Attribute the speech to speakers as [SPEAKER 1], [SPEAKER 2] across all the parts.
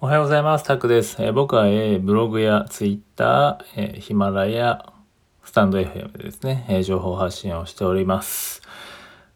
[SPEAKER 1] おはようございます。タクです。えー、僕は、えー、ブログやツイッター、えー、ヒマラヤ、スタンド FM でですね、え情報発信をしております。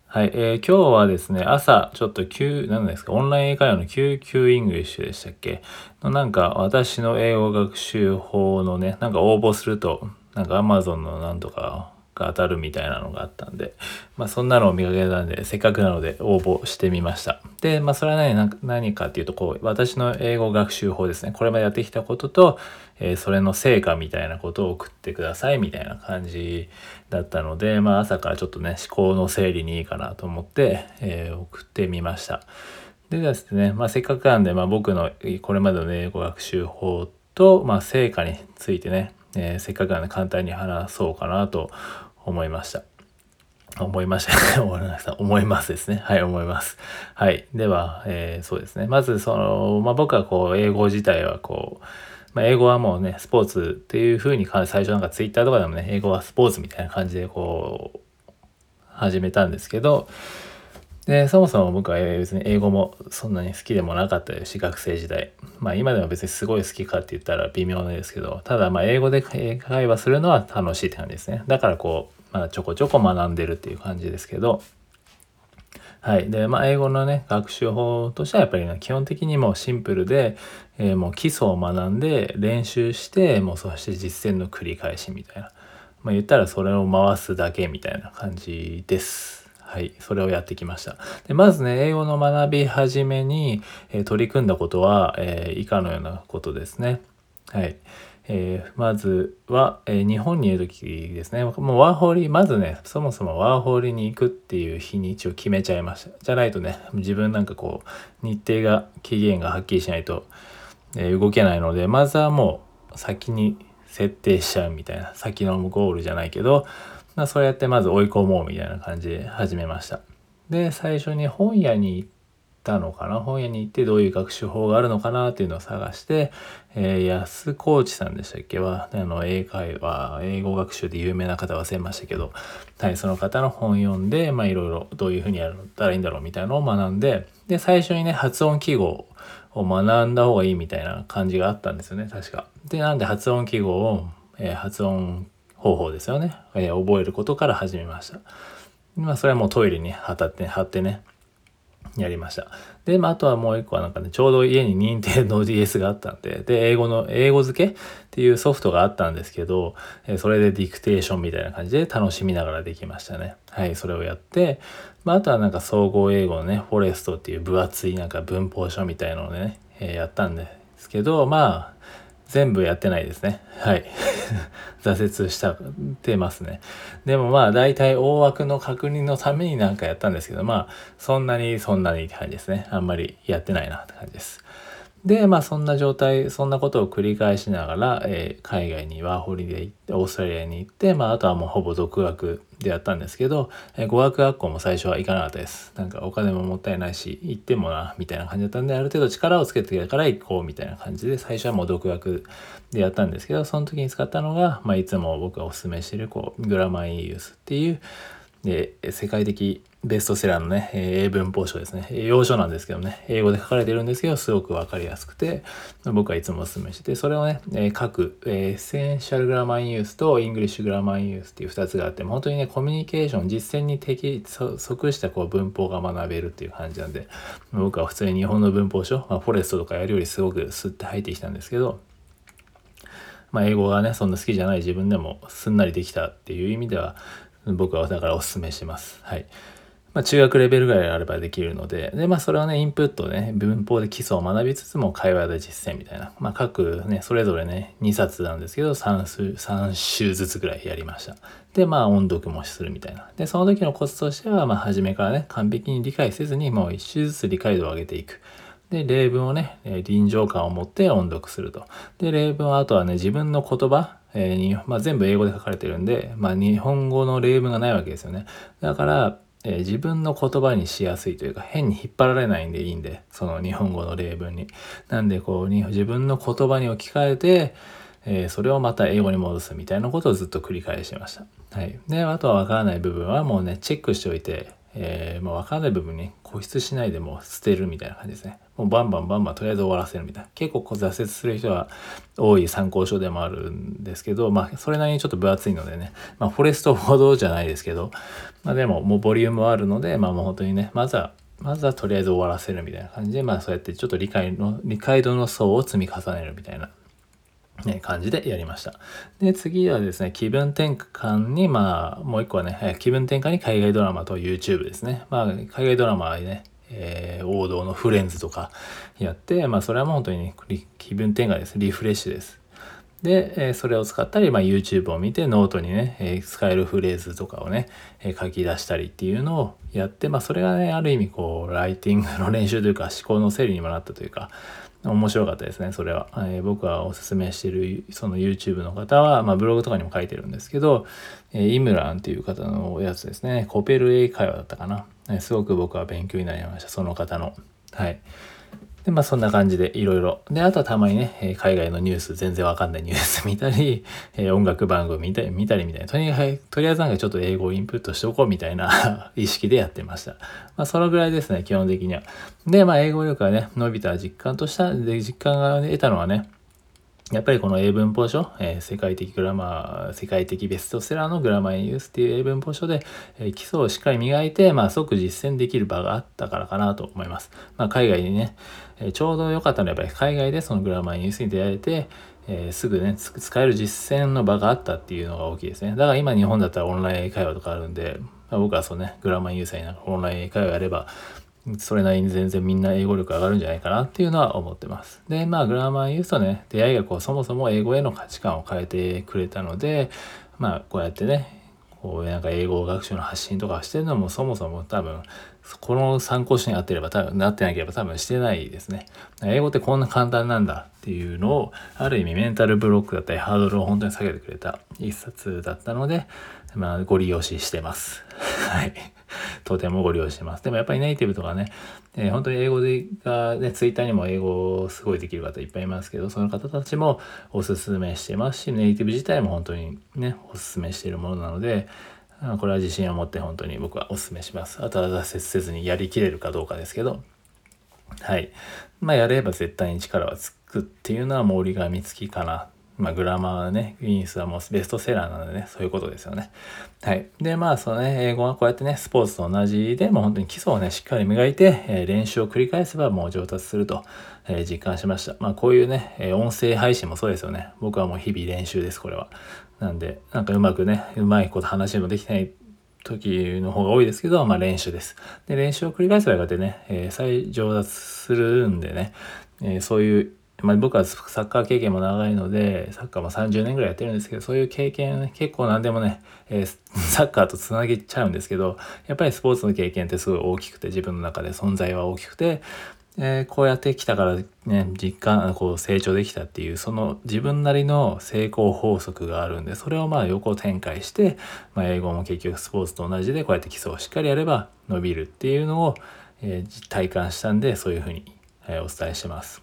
[SPEAKER 1] はい、え今日はですね、朝、ちょっと急、何ですか、オンライン英会話の QQ English でしたっけ？のなんか、私の英語学習法のね、なんか応募すると、なんか Amazon のなんとかが当たるみたいなのがあったんで、まあそんなのを見かけたんで、せっかくなので応募してみました。で、まあそれは何何かっていうと、こう、私の英語学習法ですね。これまでやってきたことと、えー、それの成果みたいなことを送ってくださいみたいな感じだったので、まあ朝からちょっとね、思考の整理にいいかなと思って、えー、送ってみました。でですね、まあせっかくなんで、まあ僕のこれまでの英語学習法と、まあ成果についてね、えー、せっかくなんで簡単に話そうかなと思いました。思いました ね。思いますですね。はい、思います。はい。では、えー、そうですね。まず、その、まあ、僕はこう、英語自体はこう、まあ、英語はもうね、スポーツっていう風に最初なんかツイッターとかでもね、英語はスポーツみたいな感じでこう、始めたんですけど、で、そもそも僕は別に英語もそんなに好きでもなかったですし、学生時代。まあ今でも別にすごい好きかって言ったら微妙なんですけど、ただまあ英語で会話するのは楽しいって感じですね。だからこう、まだちょこちょこ学んでるっていう感じですけど、はい。で、まあ、英語のね、学習法としてはやっぱり、ね、基本的にもうシンプルで、えー、もう基礎を学んで練習して、もうそして実践の繰り返しみたいな。まあ、言ったらそれを回すだけみたいな感じです。はい、それをやってきました。でまずね、英語の学び始めに、えー、取り組んだことは、えー、以下のようなことですね。はい。えー、まずは、え日本にいる時ですね。もうワーホリ、まずね、そもそもワーホリに行くっていう日にちを決めちゃいました。じゃないとね、自分なんかこう、日程が、期限がはっきりしないと、え動けないので、まずはもう先に設定しちゃうみたいな、先のゴールじゃないけど、まあ、そうやってまず追い込もうみたいな感じで始めました。で、最初に本屋に行ったのかな？本屋に行ってどういう学習法があるのかなっていうのを探して、えー、安コーチさんでしたっけ？は、あの、英会話、英語学習で有名な方忘れましたけど、はい、その方の本読んで、まあいろいろどういうふうにやったらいいんだろうみたいなのを学んで、で、最初にね、発音記号を学んだ方がいいみたいな感じがあったんですよね、確か。で、なんで発音記号を、えー、発音方法ですよね、えー、覚えることから始めました。まあそれはもうトイレに貼って貼ってね、やりました。で、まあ、あとはもう一個はなんかね、ちょうど家に認定の DS があったんで、で、英語の、英語付けっていうソフトがあったんですけど、えそれでディクテーションみたいな感じで楽しみながらできましたね。はい、それをやって、まあ、あとはなんか総合英語のね、フォレストっていう分厚いなんか文法書みたいのをね、えー、やったんですけど、まあ、全部やってないですね。はい。挫折したてますね。でもまあ大体大枠の確認のためになんかやったんですけど、まあそんなにそんなにって感じですね。あんまりやってないなって感じです。で、まあそんな状態、そんなことを繰り返しながら、えー、海外にワーホリで行って、オーストラリアに行って、まああとはもうほぼ独学でやったんですけど、えー、語学学校も最初は行かなかったです。なんかお金ももったいないし、行ってもな、みたいな感じだったんで、ある程度力をつけてから行こうみたいな感じで、最初はもう独学でやったんですけど、その時に使ったのが、まあいつも僕がお勧めしてる、こう、 Grammar in Use っていう、で、世界的ベストセラーのね、英文法書ですね。洋書なんですけどね、英語で書かれてるんですけど、すごくわかりやすくて、僕はいつもお勧めしてて、それをね、え書く、 Essential Grammar in Use と English Grammar in Use っていう2つがあって、本当にね、コミュニケーション、実践に適、即したこう文法が学べるっていう感じなんで、僕は普通に日本の文法書、まあ、フォレストとかやるよりすごくスッて入ってきたんですけど、まあ、英語がね、そんな好きじゃない自分でもすんなりできたっていう意味では、僕はだからお勧めします。はい。まあ、中学レベルぐらいあればできるので、で、まあ、それはね、インプットね、文法で基礎を学びつつも、会話で実践みたいな。まあ、各ね、それぞれね、2冊なんですけど、3, 週3週ずつぐらいやりました。で、まあ、音読もするみたいな。で、その時のコツとしては、まあ、初めからね、完璧に理解せずに、もう1週ずつ理解度を上げていく。で、例文をね、臨場感を持って音読すると。で、例文はあとはね、自分の言葉、えーにまあ、全部英語で書かれてるんで、まあ、日本語の例文がないわけですよね。だから、えー、自分の言葉にしやすいというか変に引っ張られないんでいいんでその日本語の例文に。なんでこう自分の言葉に置き換えて、えー、それをまた英語に戻すみたいなことをずっと繰り返しました。はい。で、あとはわからない部分はもうね、チェックしておいて、えー、まあ、分かんない部分に固執しないでもう捨てるみたいな感じですね。もうバンバンバンバンとりあえず終わらせるみたいな。結構こう挫折する人は多い参考書でもあるんですけど、まあそれなりにちょっと分厚いのでね、まあフォレストほどじゃないですけど、まあでももうボリュームはあるので、まあもう本当にね、まずはまずはとりあえず終わらせるみたいな感じで、まあそうやってちょっと理解の、理解度の層を積み重ねるみたいなね、感じでやりました。で、次はですね、気分転換に、まあ、もう一個はね、気分転換に海外ドラマと YouTube ですね。まあ、海外ドラマはね、えー、王道のフレンズとかやって、まあ、それはもう本当に気分転換です。リフレッシュです。で、えそれを使ったり、まあ、YouTube を見てノートにね、え使えるフレーズとかをね、え書き出したりっていうのをやって、まあ、それがね、ある意味こう、ライティングの練習というか、思考の整理にもなったというか、面白かったですね、それは。えー、僕はおすすめしてる、その YouTube の方は、まあ、ブログとかにも書いてるんですけど、えー、イムランっていう方のやつですね、コペル英会話だったかな。えー、すごく僕は勉強になりました、その方の。はい。で、まあそんな感じでいろいろ。で、あとはたまにね、海外のニュース、全然わかんないニュース見たり、え音楽番組見たり、見たりみたいな。とりあえず、とりあえずなんかちょっと英語をインプットしておこうみたいな 意識でやってました。まあそのぐらいですね、基本的には。で、まあ英語力がね、伸びた実感とした、で、実感が得たのはね、やっぱりこの英文法書、えー、世界的グラマー、世界的ベストセラーのグラマーユースっていう英文法書で、えー、基礎をしっかり磨いて、まあ、即実践できる場があったからかなと思います。まあ、海外にね、えー、ちょうど良かったのはやっぱり海外でそのグラマーユースに出会えて、えー、すぐね、使える実践の場があったっていうのが大きいですね。だから今日本だったらオンライン英会話とかあるんで、まあ、僕はそうね、グラマーユースにオンライン英会話やれば、それなりに全然みんな英語力上がるんじゃないかなっていうのは思ってます。で、まあグラマーユースとね、出会いがこうそもそも英語への価値観を変えてくれたので、まあこうやってね、こうなんか英語学習の発信とかしてるのもそもそも多分この参考書に合ってれば多分なってなければ多分してないですね。英語ってこんな簡単なんだっていうのをある意味メンタルブロックだったりハードルを本当に下げてくれた一冊だったので、まあご利用ししてます。はい。とてもご利用してます。でもやっぱりネイティブとかね、えー、本当に英語でが、ね、ツイッターにも英語すごいできる方いっぱいいますけど、その方たちもおすすめしてますし、ネイティブ自体も本当にね、おすすめしているものなので、これは自信を持って本当に僕はお勧めします。あとは挫折せずにやりきれるかどうかですけど、はい。まあやれば絶対に力はつくっていうのはもう折り紙付きかなまあ、グラマーね、ウィンスはもうベストセラーなのでね、そういうことですよね。はい。で、まあ、そのね、英語はこうやってね、スポーツと同じで、もう本当に基礎をね、しっかり磨いて、えー、練習を繰り返せばもう上達すると、えー、実感しました。まあ、こういうね、えー、音声配信もそうですよね。僕はもう日々練習です、これは。なんで、なんかうまくね、うまいこと話もできない時の方が多いですけど、まあ練習です。で、練習を繰り返せばやがてね、えー、再上達するんでね、えー、そういうまあ、僕はサッカー経験も長いので、サッカーも30年ぐらいやってるんですけど、そういう経験、ね、結構何でもね、えー、サッカーとつなげちゃうんですけど、やっぱりスポーツの経験ってすごい大きくて、自分の中で存在は大きくて、えー、こうやってきたからね、実感、こう成長できたっていう、その自分なりの成功法則があるんで、それをまあ横展開して、まあ、英語も結局スポーツと同じで、こうやって基礎をしっかりやれば伸びるっていうのを、えー、体感したんで、そういうふうに、え、お伝えしてます。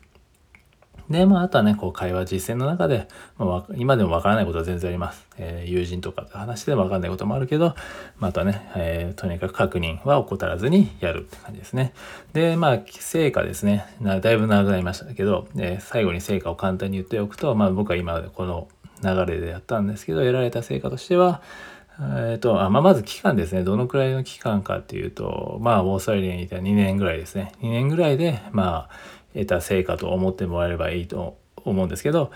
[SPEAKER 1] で、まあ、あとはね、こう、会話実践の中で、まあ、今でもわからないことは全然あります。えー、友人とかと話してわかんないこともあるけど、またね、えー、とにかく確認は怠らずにやるって感じですね。で、まあ、成果ですね。だいぶ長くなりましたけど、えー、最後に成果を簡単に言っておくと、まあ、僕は今この流れでやったんですけど、得られた成果としては、えっ、と、あまあ、まず期間ですね。どのくらいの期間かっていうと、まあ、オーストラリアにいた2年ぐらいですね。2年ぐらいで、まあ、得た成果と思ってもらえればいいと思うんですけど、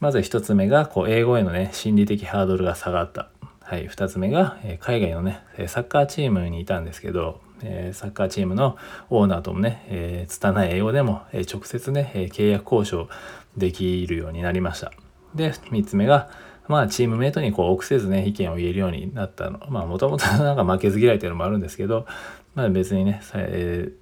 [SPEAKER 1] まず一つ目が、こう、英語へのね、心理的ハードルが下がった。はい。二つ目が、え海外のね、サッカーチームにいたんですけど、えサッカーチームのオーナーともね、えー、拙い英語でも、え直接ね、え契約交渉できるようになりました。で、三つ目が、まあ、チームメイトにこう、臆せずね、意見を言えるようになったの。まあ、もともとなんか負けず嫌いっていうのもあるんですけど、まあ別にね、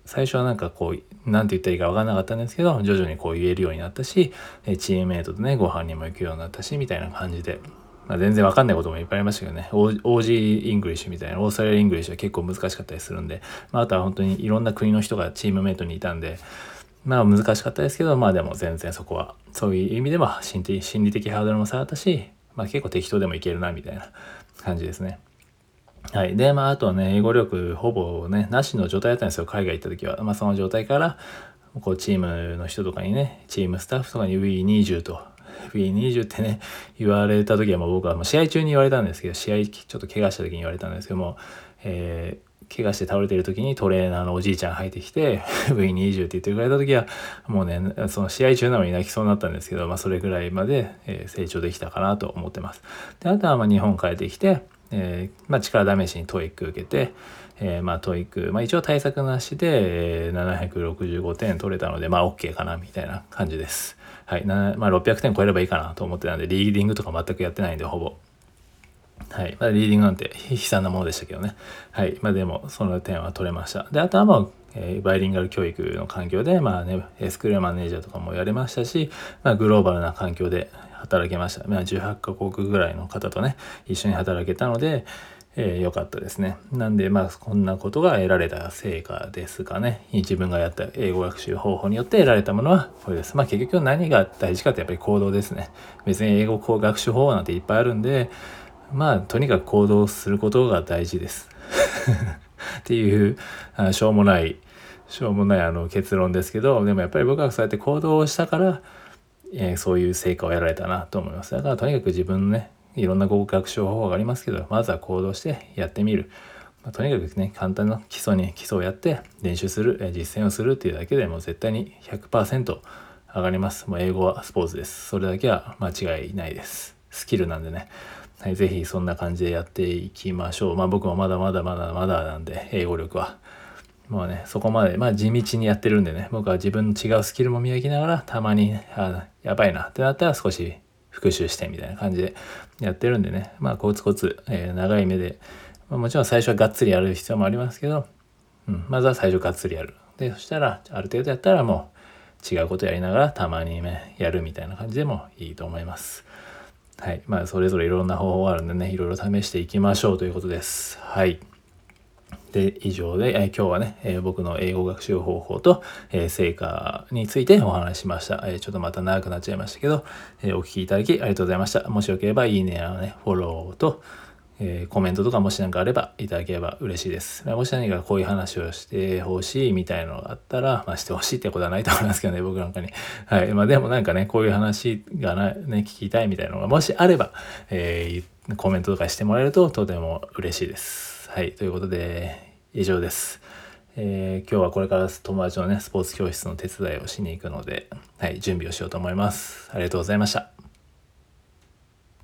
[SPEAKER 1] 最初はなんかこう、なんて言ったらいいか分からなかったんですけど、徐々にこう言えるようになったし、えチームメイトとね、ご飯にも行くようになったし、みたいな感じで、まあ、全然わかんないこともいっぱいありましたけどね、OG イングリッシュみたいな、オーストラリア English は結構難しかったりするんで、まあ、あとは本当にいろんな国の人がチームメイトにいたんで、まあ難しかったですけど、まあでも全然そこは、そういう意味でも心理的ハードルも下がったし、まあ結構適当でもいけるな、みたいな感じですね。はい。で、まあ、あとはね、英語力ほぼね、なしの状態だったんですよ。海外行った時は。まあ、その状態から、こう、チームの人とかにね、チームスタッフとかに We20 と、We20 ってね、言われた時はもう僕はもう試合中に言われたんですけど、試合ちょっと怪我した時に言われたんですけども、えー、怪我して倒れてる時にトレーナーのおじいちゃん入ってきて V20 って言ってくれた時はもうねその試合中なのに泣きそうになったんですけど、まあ、それぐらいまで、成長できたかなと思ってます。であとはまあ日本帰ってきてえー、まあ、力試しに TOEIC 受けて、えー、まあ、 TOEIC、まあ、一応対策なしで、えー、765点取れたので、まあ、OK かな、みたいな感じです。はい。なまあ、600点超えればいいかなと思ってたんで、リーディングとか全くやってないんで、ほぼ。はい。まあ、リーディングなんて悲惨なものでしたけどね。はい。まあ、でも、その点は取れました。で、あとはまあ、えー、バイリンガル教育の環境で、まあね、スクールマネージャーとかもやれましたし、まあ、グローバルな環境で働けました。まあ、18カ国ぐらいの方とね、一緒に働けたので、えー、よかったですね。なんで、まあ、こんなことが得られた成果ですかね。自分がやった英語学習方法によって得られたものはこれです。まあ、結局何が大事かってやっぱり行動ですね。別に英語学習方法なんていっぱいあるんで、まあ、とにかく行動することが大事です。っていうあ、しょうもない、しょうもないあの結論ですけど、でもやっぱり僕はそうやって行動をしたから、えー、そういう成果を得られたなと思います。だからとにかく自分のね、いろんな合格学習方法がありますけど、まずは行動してやってみる。まあ、とにかくね、簡単な基礎に基礎をやって練習する、え実践をするっていうだけでもう絶対に100%上がります。もう英語はスポーツです。それだけは間違いないです。スキルなんでね。はい、ぜひそんな感じでやっていきましょう。まあ僕もまだまだまだまだなんで、英語力は。もうね、そこまで、まあ地道にやってるんでね、僕は自分の違うスキルも磨きながら、たまに、あやばいなってなったら少し復習してみたいな感じでやってるんでね、まあコツコツ、えー、長い目で、まあ、もちろん最初はがっつりやる必要もありますけど、うん、まずは最初がっつりやる。で、そしたら、ある程度やったらもう違うことやりながらたまにね、やるみたいな感じでもいいと思います。はい。まあ、それぞれいろんな方法があるんでね、いろいろ試していきましょうということです。はい。で、以上で、え今日はね、え僕の英語学習方法と、え成果についてお話ししました。えちょっとまた長くなっちゃいましたけど、えお聴きいただきありがとうございました。もしよければいいねやね、フォローと、えー、コメントとかもし何かあればいただければ嬉しいです。もし何かこういう話をしてほしいみたいなのがあったら、まあ、してほしいってことはないと思いますけどね、僕なんかに。はい。まあでもなんかね、こういう話がな、ね、聞きたいみたいなのがもしあれば、えー、コメントとかしてもらえるととても嬉しいです。はい。ということで、以上です。えー、今日はこれから友達のね、スポーツ教室の手伝いをしに行くので、はい、準備をしようと思います。ありがとうございました。